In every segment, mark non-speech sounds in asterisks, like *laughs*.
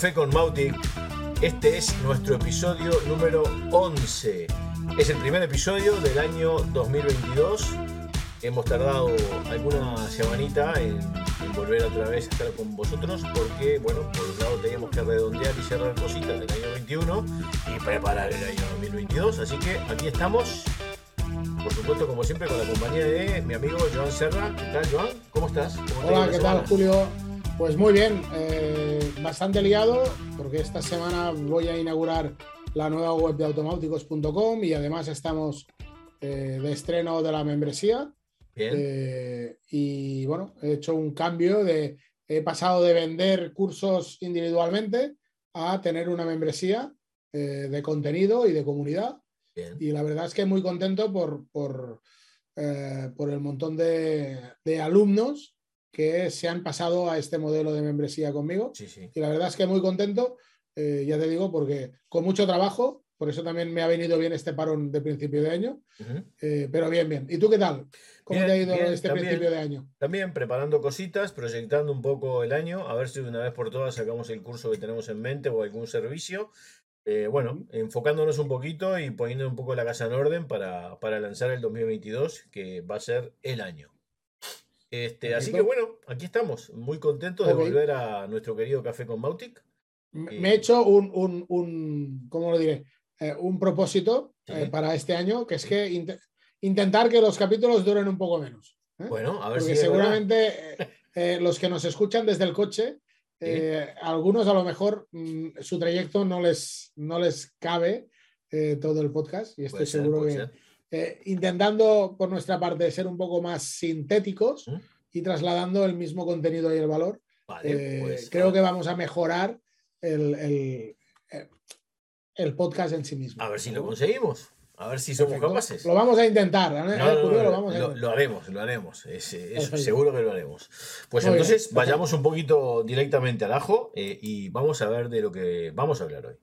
Café con Mautic. Este es nuestro episodio número 11. Es el primer episodio del año 2022. Hemos tardado alguna semanita en, en volver otra vez a estar con vosotros porque, bueno, por un lado teníamos que redondear y cerrar cositas del año 21 y preparar el año 2022. Así que aquí estamos por supuesto, como siempre, con la compañía de mi amigo Joan Serra. ¿Qué tal, Joan? ¿Cómo estás? ¿Cómo Hola, ¿qué tal, Julio? Pues muy bien, eh, bastante liado, porque esta semana voy a inaugurar la nueva web de automáticos.com y además estamos eh, de estreno de la membresía. Bien. Eh, y bueno, he hecho un cambio de. He pasado de vender cursos individualmente a tener una membresía de contenido y de comunidad. Bien. Y la verdad es que muy contento por, por, eh, por el montón de, de, alumnos que se han pasado a este modelo de membresía conmigo. Sí, sí. Y la verdad es que muy contento, eh, ya te digo, porque con mucho trabajo, por eso también me ha venido bien este parón de principio de año, Uh -huh. eh, pero bien, bien. ¿Y tú qué tal? ¿Cómo Bien, te ha ido bien, este también. principio de año? También preparando cositas, proyectando un poco el año, a ver si de una vez por todas sacamos el curso que tenemos en mente o algún servicio. Eh, bueno, enfocándonos un poquito y poniendo un poco la casa en orden para, para lanzar el 2022, que va a ser el año. Este, así que bueno, aquí estamos, muy contentos de volver a nuestro querido Café con Mautic. Me Eh, me he hecho un, un, un ¿cómo lo diré? Eh, un propósito Sí. eh, para este año, que es que int- intentar que los capítulos duren un poco menos. ¿eh? Bueno, a ver Porque si seguramente eh, eh, los que nos escuchan desde el coche, eh, algunos a lo mejor mm, su trayecto no les, no les cabe eh, todo el podcast y estoy ser, seguro que ser. Eh, intentando por nuestra parte ser un poco más sintéticos ¿Mm? y trasladando el mismo contenido y el valor, Vale, eh, pues, creo que vamos a mejorar el, el- eh, el podcast en sí mismo. a ver si lo conseguimos, a ver si somos Perfecto. capaces. Lo vamos a intentar. No, no, Julio, no, lo vamos a lo, intentar. lo haremos, lo haremos. Es, seguro que lo haremos. Pues Muy entonces vayamos un poquito directamente al ajo eh, y vamos a ver de lo que vamos a hablar hoy.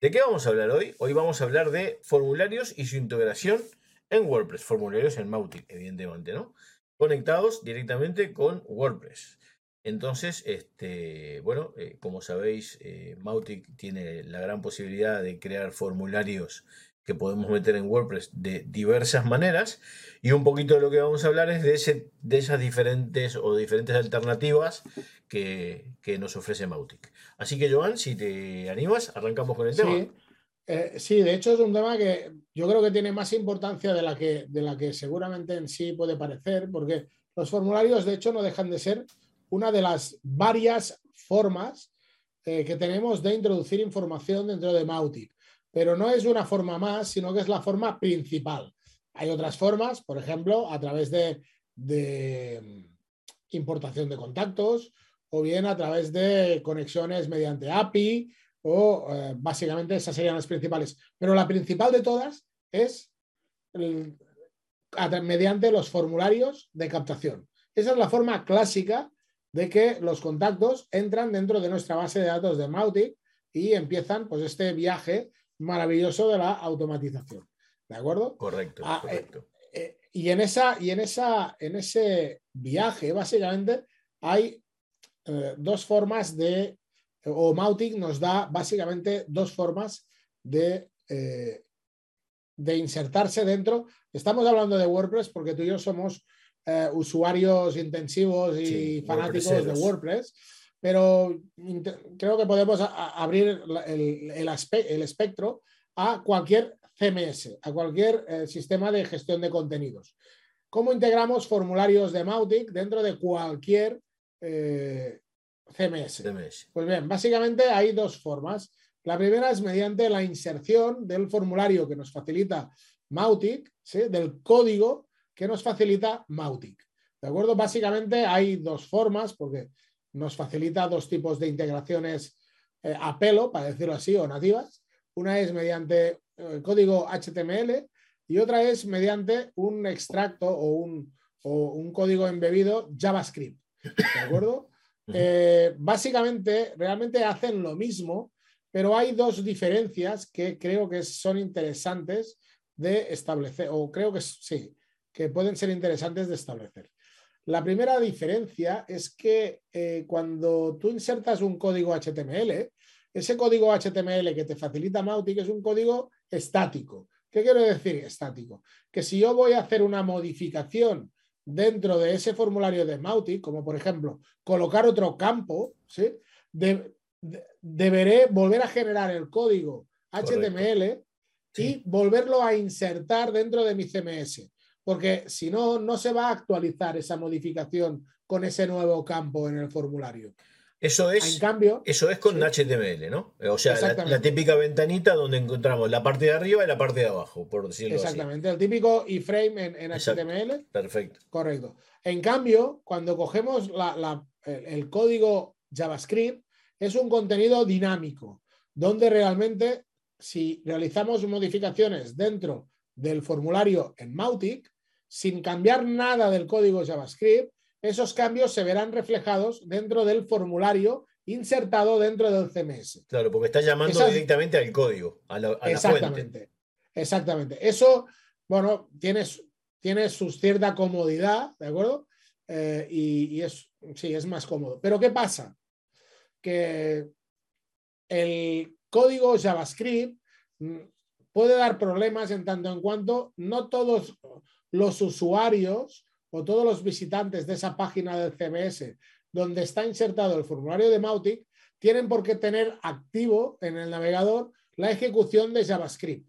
¿De qué vamos a hablar hoy? Hoy vamos a hablar de formularios y su integración en WordPress. Formularios en Mautic, evidentemente, ¿no? Conectados directamente con WordPress. Entonces, este, bueno, eh, como sabéis, eh, Mautic tiene la gran posibilidad de crear formularios que podemos meter en WordPress de diversas maneras y un poquito de lo que vamos a hablar es de, ese, de esas diferentes o diferentes alternativas que, que nos ofrece Mautic. Así que, Joan, si te animas, arrancamos con el tema. Sí, eh, sí, de hecho es un tema que yo creo que tiene más importancia de la que, de la que seguramente en sí puede parecer, porque los formularios de hecho no dejan de ser una de las varias formas eh, que tenemos de introducir información dentro de Mautic. Pero no es una forma más, sino que es la forma principal. Hay otras formas, por ejemplo, a través de, de mm, importación de contactos o bien a través de conexiones mediante API o eh, básicamente esas serían las principales. Pero la principal de todas es el- a mediante los formularios de captación. Esa es la forma clásica de que los contactos entran dentro de nuestra base de datos de Mautic y empiezan pues este viaje maravilloso de la automatización. ¿De acuerdo? Correcto, Ah, eh, correcto. Eh, y en, esa, y en, esa, en ese viaje, básicamente, hay eh, dos formas de, o Mautic nos da básicamente dos formas de, eh, de insertarse dentro. Estamos hablando de WordPress porque tú y yo somos eh, usuarios intensivos y Sí, fanáticos de. WordPress, pero creo que podemos abrir el, el aspe- el espectro a cualquier CMS, a cualquier eh, sistema de gestión de contenidos. ¿Cómo integramos formularios de Mautic dentro de cualquier eh, CMS? CMS. Pues bien, básicamente hay dos formas. La primera es mediante la inserción del formulario que nos facilita Mautic, ¿sí? del código que nos facilita Mautic. ¿De acuerdo? Básicamente hay dos formas porque nos facilita dos tipos de integraciones eh, a pelo, para decirlo así, o nativas. Una es mediante eh, código HTML y otra es mediante un extracto o un, o un código embebido JavaScript. ¿De acuerdo? Eh, básicamente, realmente hacen lo mismo, pero hay dos diferencias que creo que son interesantes de establecer, o creo que sí, que pueden ser interesantes de establecer. La primera diferencia es que eh, cuando tú insertas un código HTML, ese código HTML que te facilita Mautic es un código estático. ¿Qué quiero decir estático? Que si yo voy a hacer una modificación dentro de ese formulario de Mautic, como por ejemplo colocar otro campo, ¿sí? deberé volver a generar el código HTML y volverlo a insertar dentro de mi CMS porque si no, no se va a actualizar esa modificación con ese nuevo campo en el formulario. Eso es, en cambio, eso es con HTML, ¿no? O sea, la, típica ventanita donde encontramos la parte de arriba y la parte de abajo, por decirlo Exactamente, el típico iframe en, en HTML. Perfecto. Correcto. En cambio, cuando cogemos el código JavaScript, es un contenido dinámico, donde realmente si realizamos modificaciones dentro del formulario en Mautic, sin cambiar nada del código JavaScript, esos cambios se verán reflejados dentro del formulario insertado dentro del CMS. Claro, porque está llamando directamente al código, a la, exactamente, Exactamente. Eso, bueno, tiene, tiene su cierta comodidad, ¿de acuerdo? Eh, y, es, sí, es más cómodo. Pero ¿qué pasa? Que el código JavaScript puede dar problemas en tanto en cuanto no todos los usuarios o todos los visitantes de esa página del CMS donde está insertado el formulario de Mautic tienen por qué tener activo en el navegador la ejecución de JavaScript.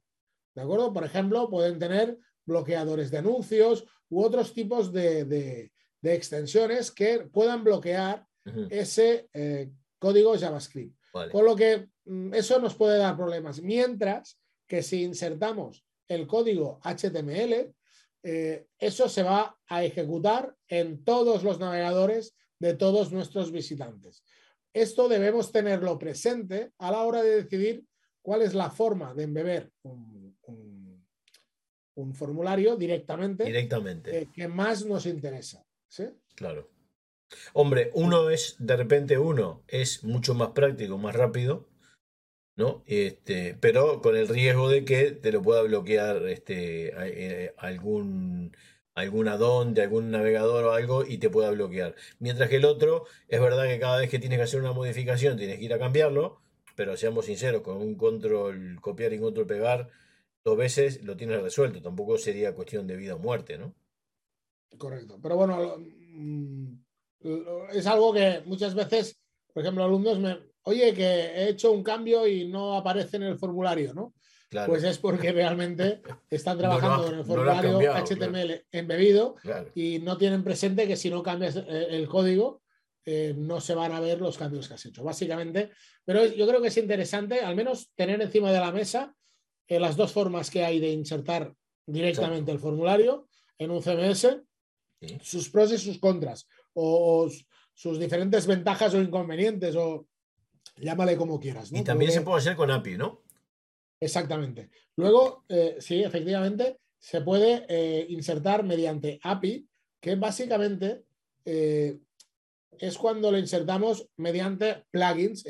¿De acuerdo? Por ejemplo, pueden tener bloqueadores de anuncios u otros tipos de, extensiones que puedan bloquear ese eh, código JavaScript. Con lo que mm, eso nos puede dar problemas. Mientras que si insertamos el código HTML, eh, eso se va a ejecutar en todos los navegadores de todos nuestros visitantes. Esto debemos tenerlo presente a la hora de decidir cuál es la forma de embeber un, formulario directamente, directamente. Eh, que más nos interesa. ¿sí? Claro. Hombre, uno es, de repente uno es mucho más práctico, más rápido, ¿no? Este, pero con el riesgo de que te lo pueda bloquear este, eh, algún, algún de algún navegador o algo y te pueda bloquear. Mientras que el otro, es verdad que cada vez que tienes que hacer una modificación tienes que ir a cambiarlo, pero seamos sinceros, con un control copiar y control pegar dos veces lo tienes resuelto. Tampoco sería cuestión de vida o muerte, ¿no? Correcto. Pero bueno, mm, es algo que muchas veces, por ejemplo, alumnos me, oye, que he hecho un cambio y no aparece en el formulario, ¿no? Pues es porque realmente están *laughs* trabajando en el formulario HTML embebido y no tienen presente que si no cambias eh, el código, eh, no se van a ver los cambios que has hecho, básicamente. Pero yo creo que es interesante al menos tener encima de la mesa eh, las dos formas que hay de insertar directamente el formulario en un CMS, sus pros y sus contras, o, sus diferentes ventajas o inconvenientes, o llámale como quieras. Y también se puede hacer con API, ¿no? Exactamente. Luego, eh, sí, efectivamente, se puede eh, insertar mediante API, que básicamente eh, es cuando lo insertamos mediante plugins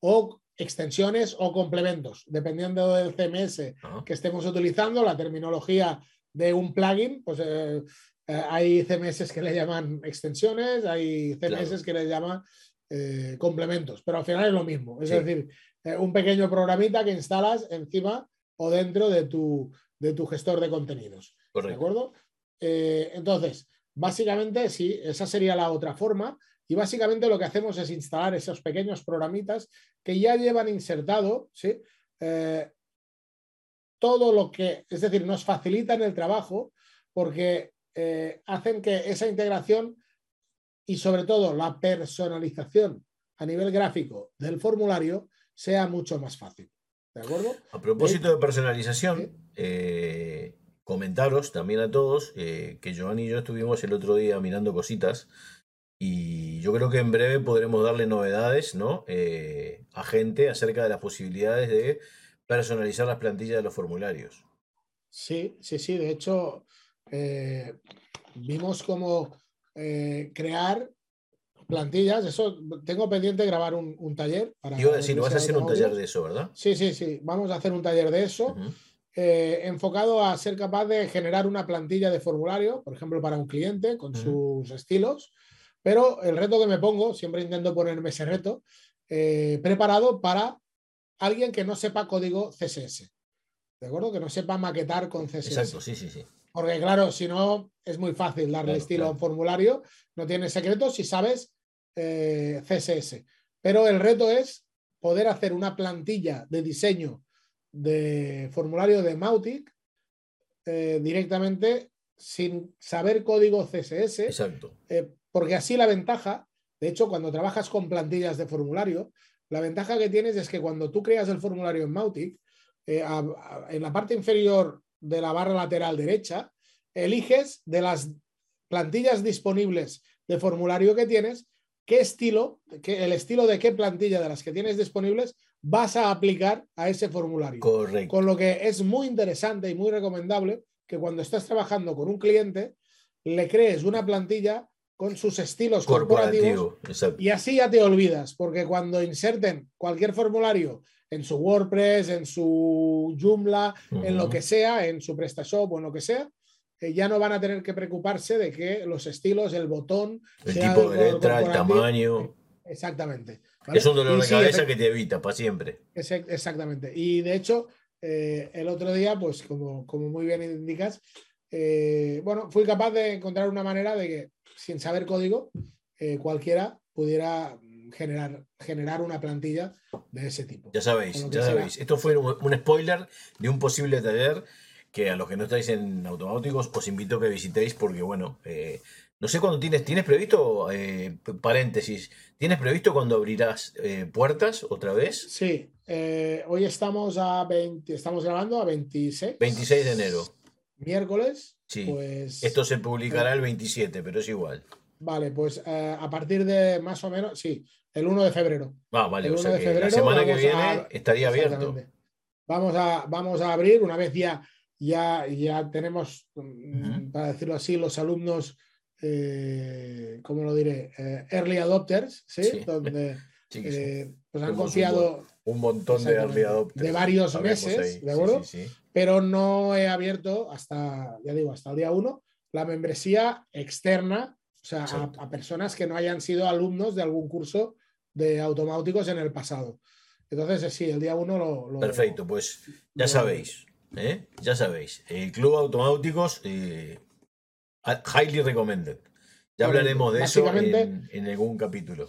o extensiones o complementos, dependiendo del CMS ah. que estemos utilizando, la terminología de un plugin, pues hay CMS que le llaman extensiones, hay CMS que le llaman eh, complementos, pero al final es lo mismo. Es decir, eh, un pequeño programita que instalas encima o dentro de tu, de tu gestor de contenidos. ¿De acuerdo? Eh, entonces, básicamente, sí, esa sería la otra forma. Y básicamente lo que hacemos es instalar esos pequeños programitas que ya llevan insertado, ¿sí? todo lo que, es decir, nos facilitan el trabajo porque hacen que esa integración y sobre todo la personalización a nivel gráfico del formulario sea mucho más fácil. ¿De acuerdo? A propósito de personalización, eh, comentaros también a todos eh, que Joan y yo estuvimos el otro día mirando cositas y yo creo que en breve podremos darle novedades ¿no? Eh, a gente acerca de las posibilidades de personalizar las plantillas de los formularios. Sí, sí, sí. De hecho, vimos como eh, crear plantillas. Eso tengo pendiente grabar un, taller. Para Yo decir, vas a hacer un taller de eso, ¿verdad? Sí, sí, sí. Vamos a hacer un taller de eso. eh, enfocado a ser capaz de generar una plantilla de formulario, por ejemplo, para un cliente con sus estilos. Pero el reto que me pongo, siempre intento ponerme ese reto, eh, preparado para alguien que no sepa código CSS. ¿De acuerdo? Que no sepa maquetar con CSS. Exacto, sí, sí, sí. Porque claro, si no, es muy fácil darle estilo a un formulario, no tiene secretos si sabes eh, CSS. Pero el reto es poder hacer una plantilla de diseño de formulario de Mautic eh, directamente sin saber código CSS. Exacto. Eh, porque así la ventaja, de hecho, cuando trabajas con plantillas de formulario, la ventaja que tienes es que cuando tú creas el formulario en Mautic, eh, en la parte inferior de la barra lateral derecha, eliges de las plantillas disponibles de formulario que tienes, qué estilo, el estilo de qué plantilla de las que tienes disponibles vas a aplicar a ese formulario. Correcto. Con lo que es muy interesante y muy recomendable que cuando estás trabajando con un cliente, le crees una plantilla con sus estilos corporativos y así ya te olvidas, porque cuando inserten cualquier formulario en su WordPress, en su Joomla, en lo que sea, en su PrestaShop o en lo que sea, eh, ya no van a tener que preocuparse de que los estilos, el botón, el tipo de letra, el tamaño. Exactamente. Es un dolor de cabeza que te evita para siempre. Exactamente. Y de hecho, eh, el otro día, pues como, como muy bien indicas, eh, bueno, fui capaz de encontrar una manera de que, sin saber código, eh, cualquiera pudiera generar, generar una plantilla de ese tipo. Ya sabéis, ya sabéis. Esto fue un, spoiler de un posible taller que a los que no estáis en automáticos os invito a que visitéis porque, bueno, no sé cuándo tienes, ¿tienes previsto, eh, paréntesis, ¿tienes previsto cuando abrirás eh, puertas otra vez? Sí, eh, hoy estamos a 20, estamos grabando a 26. 26 de enero. Miércoles. Sí. Pues, Esto se publicará el 27, pero es igual. Vale, pues a partir de más o menos, sí, el 1 de febrero. Ah, vale, o sea que la semana que viene estaría abierto. Vamos a, vamos a abrir, una vez ya, ya, ya tenemos, mm, para decirlo así, los alumnos eh, ¿cómo lo diré? Eh, early adopters, ¿sí? Donde *laughs* eh, pues han confiado un, montón de early adopters. De varios meses, ¿de acuerdo? Pero no he abierto hasta, ya digo, hasta el día 1 la membresía externa, o sea, a, personas que no hayan sido alumnos de algún curso de automáticos en el pasado. Entonces, sí, el día 1 lo, Perfecto, pues ya sabéis, ya sabéis, el Club Automáticos Highly recommended. Ya hablaremos de eso en, algún capítulo.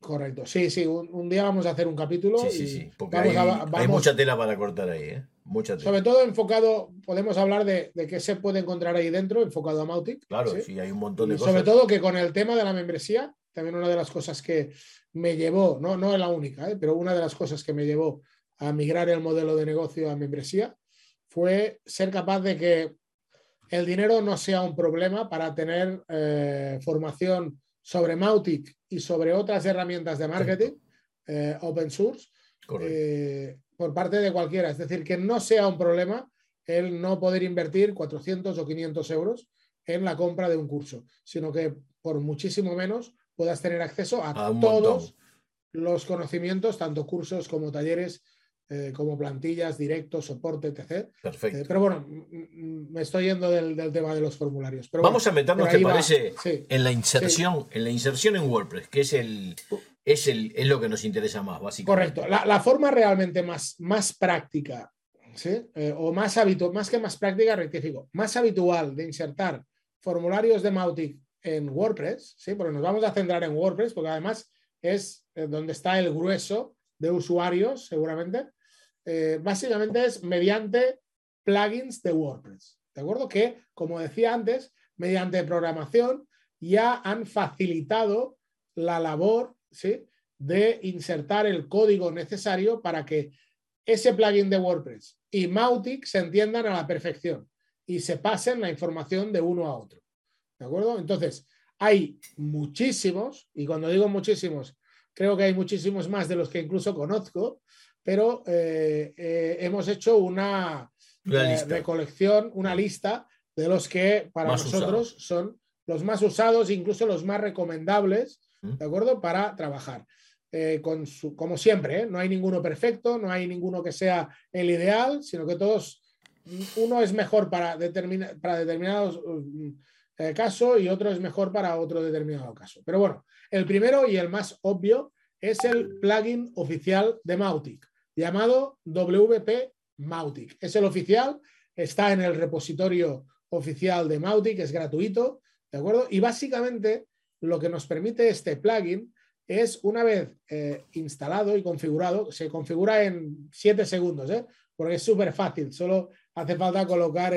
Correcto. Sí, sí, un, día vamos a hacer un capítulo. Sí, sí, sí. Porque hay, mucha tela para cortar ahí, ¿eh? Mucha tela. Sobre todo enfocado, podemos hablar de, qué se puede encontrar ahí dentro, enfocado a Mautic. Claro, sí, hay un montón de cosas. Sobre todo que con el tema de la membresía, también una de las cosas que me llevó, no, no es la única, ¿eh? pero una de las cosas que me llevó a migrar el modelo de negocio a membresía fue ser capaz de que el dinero no sea un problema para tener eh, formación sobre Mautic y sobre otras herramientas de marketing eh, open source eh, por parte de cualquiera. Es decir, que no sea un problema el no poder invertir 400 o 500 euros en la compra de un curso, sino que por muchísimo menos puedas tener acceso a, todos los conocimientos, tanto cursos como talleres eh, como plantillas, directos, soporte, etc. Perfecto. Eh, pero bueno, me estoy yendo del, tema de los formularios. Pero Vamos a meternos, ¿te parece? En la inserción, en la inserción en WordPress, que es el. Es, el, es lo que nos interesa más, básicamente. Correcto. La, forma realmente más, más práctica, eh, o más habitual, más que más práctica, rectifico, más habitual de insertar formularios de Mautic en WordPress, ¿sí? porque nos vamos a centrar en WordPress, porque además es donde está el grueso de usuarios, seguramente. Eh, básicamente es mediante plugins de WordPress. ¿De acuerdo? Que, como decía antes, mediante programación ya han facilitado la labor ¿sí? de insertar el código necesario para que ese plugin de WordPress y Mautic se entiendan a la perfección y se pasen la información de uno a otro. ¿De acuerdo? Entonces, hay muchísimos, y cuando digo muchísimos, creo que hay muchísimos más de los que incluso conozco, pero eh, eh, hemos hecho una, eh, recolección, una lista de los que para nosotros son los más usados, incluso los más recomendables, ¿Mm? ¿de acuerdo? Para trabajar. con como siempre, no hay ninguno perfecto, no hay ninguno que sea el ideal, sino que todos uno es mejor para, para determinados mm, eh, casos y otro es mejor para otro determinado caso. Pero bueno, el primero y el más obvio es el plugin oficial de Mautic, llamado WP Mautic. Es el oficial, está en el repositorio oficial de Mautic, es gratuito, ¿de acuerdo? Y básicamente lo que nos permite este plugin es una vez eh, instalado y configurado, se configura en 7 segundos, ¿eh? porque es súper fácil, solo hace falta colocar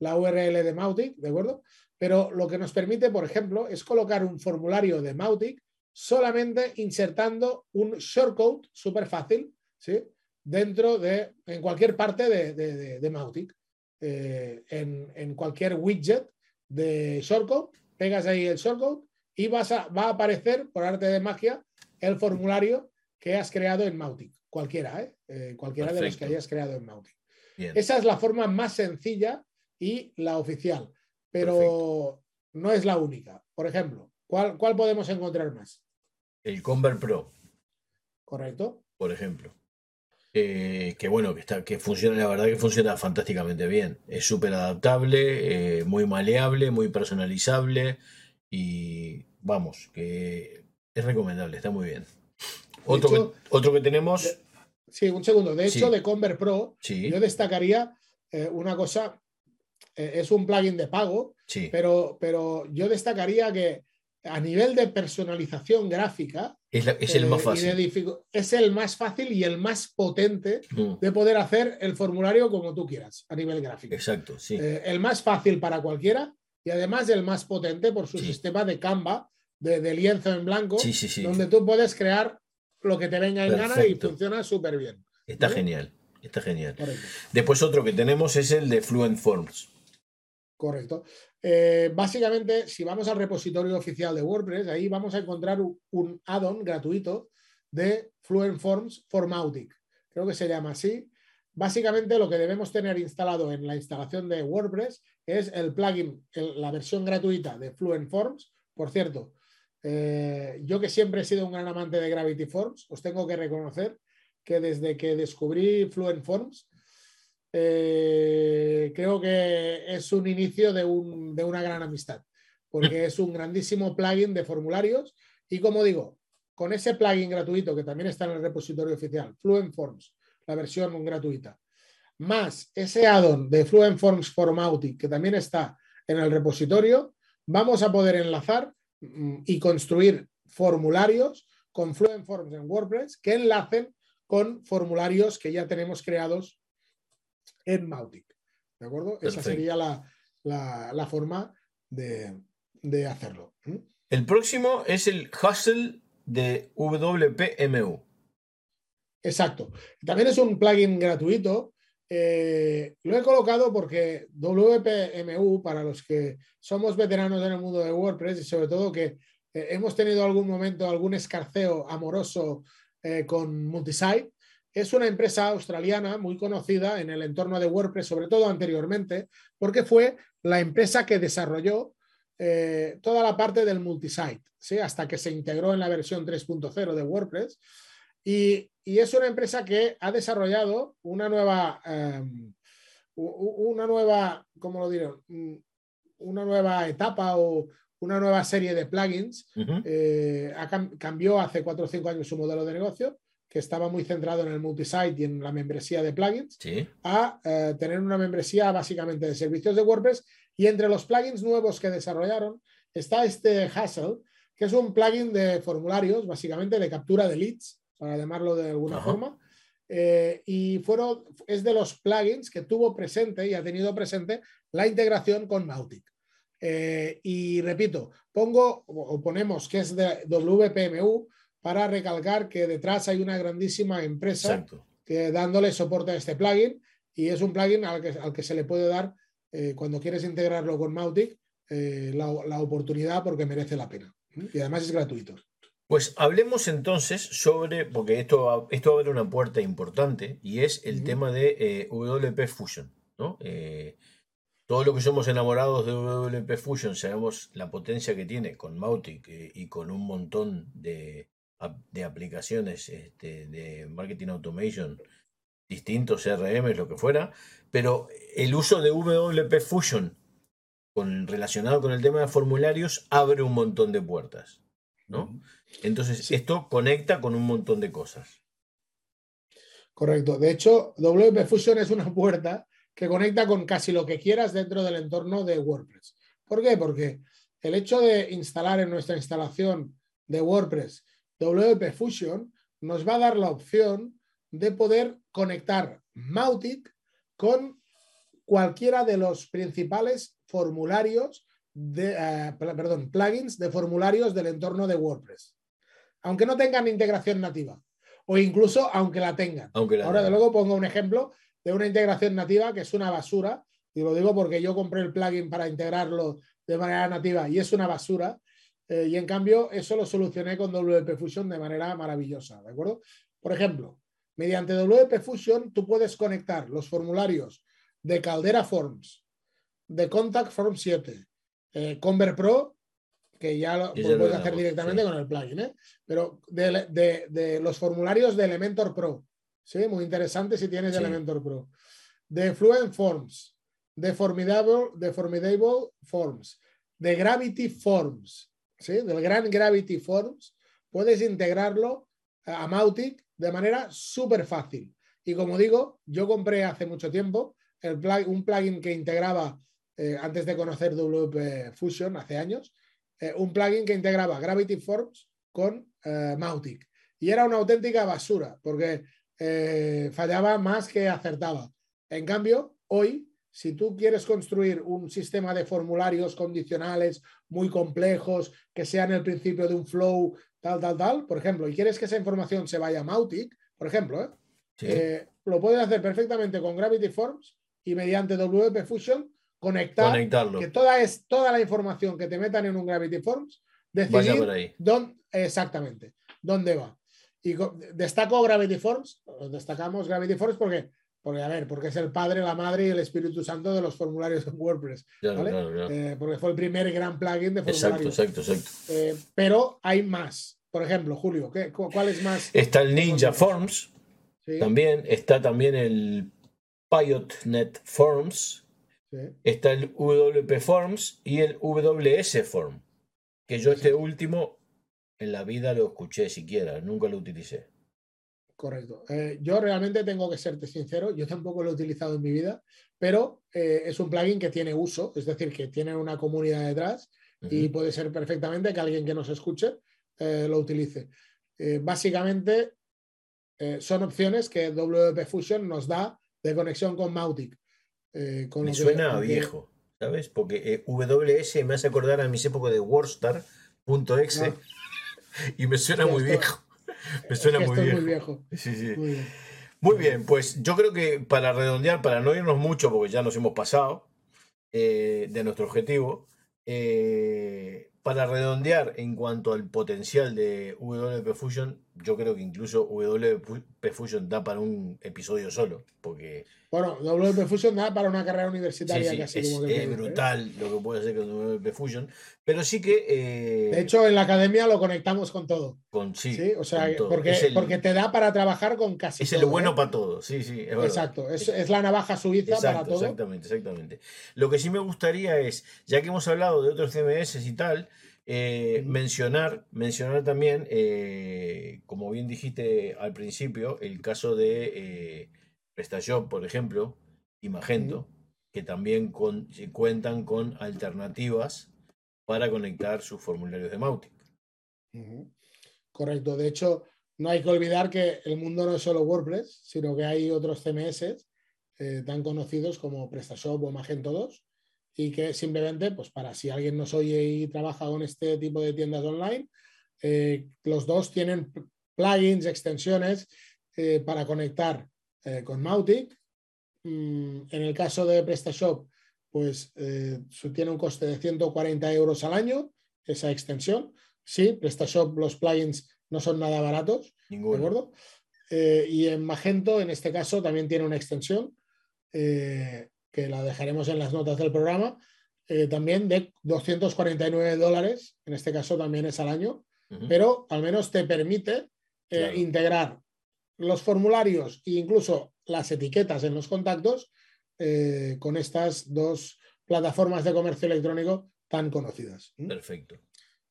la URL de Mautic, ¿de acuerdo? Pero lo que nos permite, por ejemplo, es colocar un formulario de Mautic solamente insertando un shortcode súper fácil, ¿sí? Dentro de, en cualquier parte de, Mautic, eh, en, en, cualquier widget de shortcode, pegas ahí el shortcode y vas a, va a aparecer, por arte de magia, el formulario que has creado en Mautic. Cualquiera, ¿eh? eh cualquiera de los que hayas creado en Mautic. Esa es la forma más sencilla y la oficial, pero no es la única. Por ejemplo, ¿cuál, ¿cuál podemos encontrar más? El Convert Pro. Correcto. Por ejemplo. Que bueno, que, está, que funciona, la verdad que funciona fantásticamente bien. Es súper adaptable, eh, muy maleable, muy personalizable y vamos, que es recomendable, está muy bien. Otro, que, otro que tenemos. Sí, un segundo. De hecho, de Convert Pro, yo destacaría eh, una cosa. Eh, es un plugin de pago, pero, pero yo destacaría que a nivel de personalización gráfica. Es, el más eh, fácil. es el más fácil y el más potente mm. de poder hacer el formulario como tú quieras a nivel gráfico. Exacto, sí. el más fácil para cualquiera y además el más potente por su sistema de Canva, de, lienzo en blanco, donde tú puedes crear lo que te venga en gana y funciona súper bien. Está genial, está genial. Después otro que tenemos es el de Fluent Forms. Correcto. Eh, básicamente, si vamos al repositorio oficial de WordPress, ahí vamos a encontrar un, add-on gratuito de Fluent Forms for Mautic. Creo que se llama así. Básicamente lo que debemos tener instalado en la instalación de WordPress es el plugin, la versión gratuita de Fluent Forms. Por cierto, eh, yo que siempre he sido un gran amante de Gravity Forms, os tengo que reconocer que desde que descubrí Fluent Forms, eh, creo que es un inicio de, de una gran amistad, porque es un grandísimo plugin de formularios y como digo, con ese plugin gratuito que también está en el repositorio oficial, Fluent Forms, la versión gratuita, más ese add-on de Fluent Forms que también está en el repositorio, vamos a poder enlazar mm, y construir formularios con Fluent Forms en WordPress que enlacen con formularios que ya tenemos creados en Mautic. ¿De acuerdo? Esa sería la, forma de, hacerlo. El próximo es el Hustle de WPMU. Exacto. También es un plugin gratuito eh, lo he colocado porque WPMU, para los que somos veteranos en el mundo de WordPress y sobre todo que eh, hemos tenido algún momento algún escarceo amoroso eh, con Multisite, es una empresa australiana muy conocida en el entorno de WordPress, sobre todo anteriormente, porque fue la empresa que desarrolló toda la parte del multisite, ¿sí? hasta que se integró en la versión 3.0 de WordPress. Y, es una empresa que ha desarrollado una nueva, em, una nueva, ¿cómo lo diré? Mm, una nueva etapa o una nueva serie de plugins. Eh, cambió hace cuatro o cinco años su modelo de negocio, que estaba muy centrado en el multisite y en la membresía de plugins, a eh, tener una membresía básicamente de servicios de WordPress. Y entre los plugins nuevos que desarrollaron está este Hustle, que es un plugin de formularios, básicamente de captura de leads para llamarlo de alguna forma. Eh, y fueron, es de los plugins que tuvo presente y ha tenido presente la integración con Mautic. Eh, y repito, pongo o ponemos que es de WPMU para recalcar que detrás hay una grandísima empresa que dándole soporte a este plugin y es un plugin al que, al que se le puede dar eh, cuando quieres integrarlo con Mautic la, la, oportunidad porque merece la pena. Y además es gratuito. Pues hablemos entonces sobre, porque esto, esto abre una puerta importante y es el tema de eh, WP Fusion. ¿no? Eh, todo lo que somos enamorados de WP Fusion sabemos la potencia que tiene con Mautic eh, y con un montón de, de aplicaciones este, de marketing automation distintos CRM, lo que fuera, pero el uso de WP Fusion con, relacionado con el tema de formularios abre un montón de puertas. ¿no? Entonces, esto conecta con un montón de cosas. Correcto. De hecho, WP Fusion es una puerta que conecta con casi lo que quieras dentro del entorno de WordPress. ¿Por qué? Porque el hecho de instalar en nuestra instalación de WordPress WP Fusion nos va a dar la opción de poder conectar Mautic con cualquiera de los principales formularios de, eh, perdón, plugins de formularios del entorno de WordPress. Aunque no tengan integración nativa o incluso aunque la tengan. Ahora, de luego, pongo un ejemplo de una integración nativa que es una basura, y lo digo porque yo compré el plugin para integrarlo de manera nativa y es una basura, eh, y en cambio eso lo solucioné con WP Fusion de manera maravillosa, ¿de acuerdo? Por ejemplo, mediante WP Fusion tú puedes conectar los formularios de Caldera Forms, de Contact Form 7, eh, Convert Pro que ya lo, puedes hacer directamente con el plugin, ¿eh? pero de, los formularios de Elementor Pro, ¿sí? muy interesante si tienes Elementor Pro, de Fluent Forms, de Formidable, de Formidable Forms, de Gravity Forms, del gran Gravity Forms, puedes integrarlo a Mautic de manera súper fácil. Y como digo, yo compré hace mucho tiempo un plugin que integraba, eh, antes de conocer WP Fusion, hace años, eh, un plugin que integraba Gravity Forms con eh, Mautic. Y era una auténtica basura, porque fallaba más que acertaba. En cambio, hoy, si tú quieres construir un sistema de formularios condicionales muy complejos, que sean el principio de un flow, tal, tal, tal, por ejemplo, y quieres que esa información se vaya a Mautic, por ejemplo, lo puedes hacer perfectamente con Gravity Forms y mediante WP Fusion conectar, Conectarlo. que toda, es, toda la información que te metan en un Gravity Forms, decidir dónde, exactamente, dónde va. Y destaco Gravity Forms, destacamos Gravity Forms porque, porque, a ver, porque es el padre, la madre y el Espíritu Santo de los formularios en WordPress. Eh, porque fue el primer gran plugin de formularios. Exacto, exacto, exacto. Eh, pero hay más. Por ejemplo, Julio, ¿qué, ¿cuál es más? Está el Ninja Forms. También está también el PilotNet Forms, Está el WP Forms y el WS Form, que yo este último en la vida lo escuché siquiera, nunca lo utilicé. Correcto. Eh, yo realmente tengo que serte sincero, yo tampoco lo he utilizado en mi vida, pero eh, es un plugin que tiene uso, es decir, que tiene una comunidad detrás y puede ser perfectamente que alguien que nos escuche eh, lo utilice. básicamente son opciones que WP Fusion nos da de conexión con Mautic. Eh, me suena viejo, ¿sabes? Porque WS me hace acordar a mis épocas de Warstar.exe ah. y me suena muy viejo. Me suena muy, viejo. *laughs* Sí, sí. Muy bien. pues yo creo que para redondear, para no irnos mucho, porque ya nos hemos pasado eh, de nuestro objetivo, para redondear en cuanto al potencial de WP Fusion, yo creo que incluso WP Fusion da para un episodio solo, porque... Bueno, WP Fusion da para una carrera universitaria casi. Es, como es brutal lo que puede hacer con WP Fusion, pero sí que... Eh, de hecho, en la academia lo conectamos con todo. Con sí. o sea, porque, porque te da para trabajar con casi Es el bueno ¿eh? para todo, sí, sí. Exacto, es, es, la navaja suiza para todo. Exactamente, exactamente. Lo que sí me gustaría es, ya que hemos hablado de otros CMS y tal, eh, mencionar, mencionar también, eh, como bien dijiste al principio, el caso de eh, PrestaShop, por ejemplo, y Magento, que también cuentan con alternativas para conectar sus formularios de Mautic. Correcto. De hecho, no hay que olvidar que el mundo no es solo WordPress, sino que hay otros CMS tan conocidos como PrestaShop o Magento 2 y que simplemente, pues para si alguien nos oye y trabaja con este tipo de tiendas online, eh, los dos tienen plugins, extensiones eh, para conectar eh, con Mautic. Mm, en el caso de PrestaShop, pues tiene un coste de 140 euros al año esa extensión. Sí, PrestaShop, los plugins no son nada baratos. ¿De acuerdo? y en Magento, en este caso, también tiene una extensión que la dejaremos en las notas del programa, eh, también de 249 dólares, en este caso también es al año, pero al menos te permite eh, integrar los formularios e incluso las etiquetas en los contactos eh, con estas dos plataformas de comercio electrónico tan conocidas. Perfecto.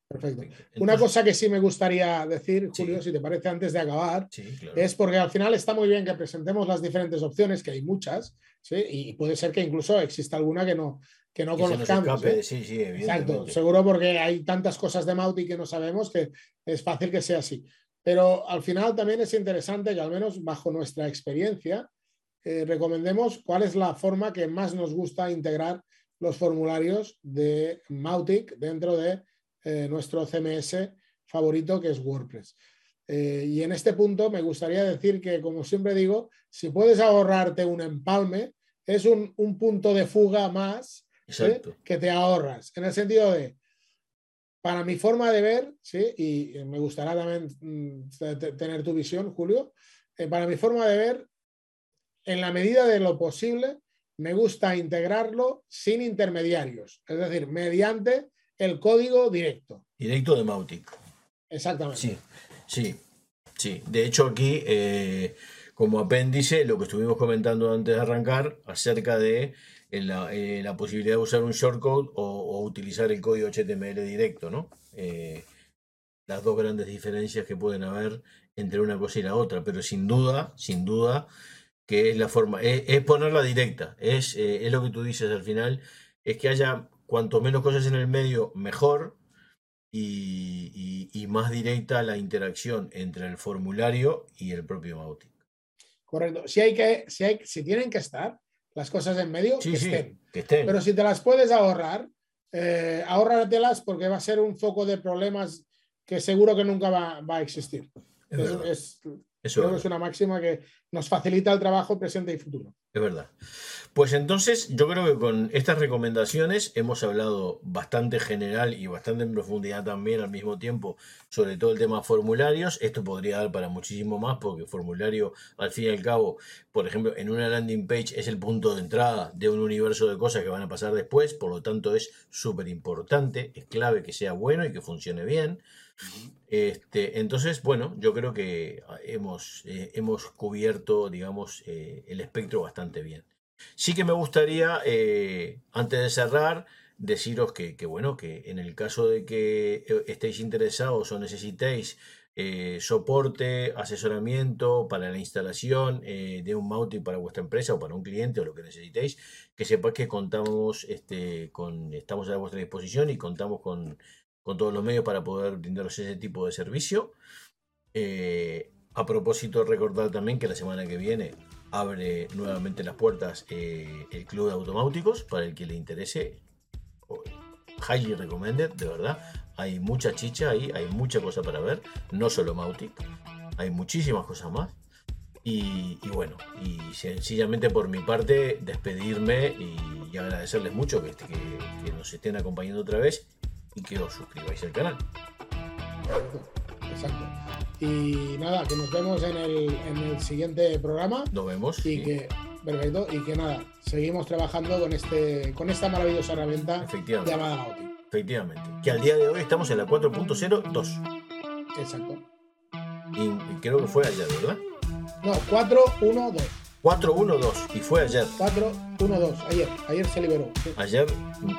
Perfecto. Una cosa que sí me gustaría decir, Julio, si te parece, antes de acabar, es porque al final está muy bien que presentemos las diferentes opciones, que hay muchas, y puede ser que incluso exista alguna que no, que no conozcamos. ¿eh? Sí, sí, Exacto, seguro porque hay tantas cosas de Mauti que no sabemos que es fácil que sea así. Pero al final también es interesante que al menos bajo nuestra experiencia eh, recomendemos cuál es la forma que más nos gusta integrar los formularios de Mautic dentro de eh, nuestro CMS favorito que es WordPress. Eh, y en este punto me gustaría decir que, como siempre digo, si puedes ahorrarte un empalme, es un, punto de fuga más que te ahorras. En el sentido de, para mi forma de ver, ¿sí? y me gustará también mm, tener tu visión, Julio, para mi forma de ver, en la medida de lo posible, me gusta integrarlo sin intermediarios, es decir, mediante el código directo. Directo de Mautic. Exactamente. Sí, sí, sí. De hecho, aquí, eh, como apéndice, lo que estuvimos comentando antes de arrancar acerca de eh, la, posibilidad de usar un shortcode o, utilizar el código HTML directo, ¿no? Eh, las dos grandes diferencias que pueden haber entre una cosa y la otra, pero sin duda, sin duda, que es la forma, es, ponerla directa, es, es lo que tú dices al final, es que haya cuanto menos cosas en el medio, mejor. Y, más directa la interacción entre el formulario y el propio Mautic. Correcto. Si hay que, si hay, si tienen que estar las cosas en medio, que, estén. Pero si te las puedes ahorrar, eh, ahórratelas porque va a ser un foco de problemas que seguro que nunca va, a existir. Es, creo que es una máxima que nos facilita el trabajo presente y futuro. Es verdad. Pues entonces yo creo que con estas recomendaciones hemos hablado bastante general y bastante en profundidad también al mismo tiempo sobre todo el tema formularios. Esto podría dar para muchísimo más porque formulario al fin y al cabo, por ejemplo, en una landing page es el punto de entrada de un universo de cosas que van a pasar después, por lo tanto es súper importante, es clave que sea bueno y que funcione bien. Este, entonces, bueno, yo creo que hemos, eh, hemos cubierto, digamos, eh, el espectro bastante bien. Sí que me gustaría, eh, antes de cerrar, deciros que, bueno, que en el caso de que estéis interesados o necesitéis soporte, asesoramiento para la instalación de un mounting para vuestra empresa o para un cliente o lo que necesitéis, que sepáis que contamos este, con, estamos a vuestra disposición y contamos con, con todos los medios para poder brindaros ese tipo de servicio. a propósito, recordar también que la semana que viene abre nuevamente las puertas eh, el Club de Automáuticos para el que le interese. Highly recommended, de verdad. Hay mucha chicha ahí, hay mucha cosa para ver. No solo Mautic, hay muchísimas cosas más. Y, bueno, y sencillamente por mi parte, despedirme y, agradecerles mucho que, que, nos estén acompañando otra vez y que os suscribáis al canal. Exacto. Y nada, que nos vemos en el, siguiente programa. Nos vemos. Y que, perfecto, y que nada, seguimos trabajando con, este, con esta maravillosa herramienta llamada Gauti. Efectivamente. Que al día de hoy estamos en la 4.02. Exacto. Y, creo que fue ayer, ¿verdad? No, 4.12. 412 y fue ayer. 412, ayer, ayer se liberó. Ayer,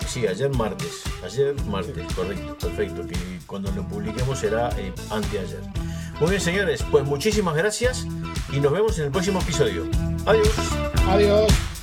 sí, ayer martes, ayer martes, correcto, perfecto, que cuando lo publiquemos será eh, anteayer. Muy bien, señores, pues muchísimas gracias y nos vemos en el próximo episodio. Adiós. Adiós.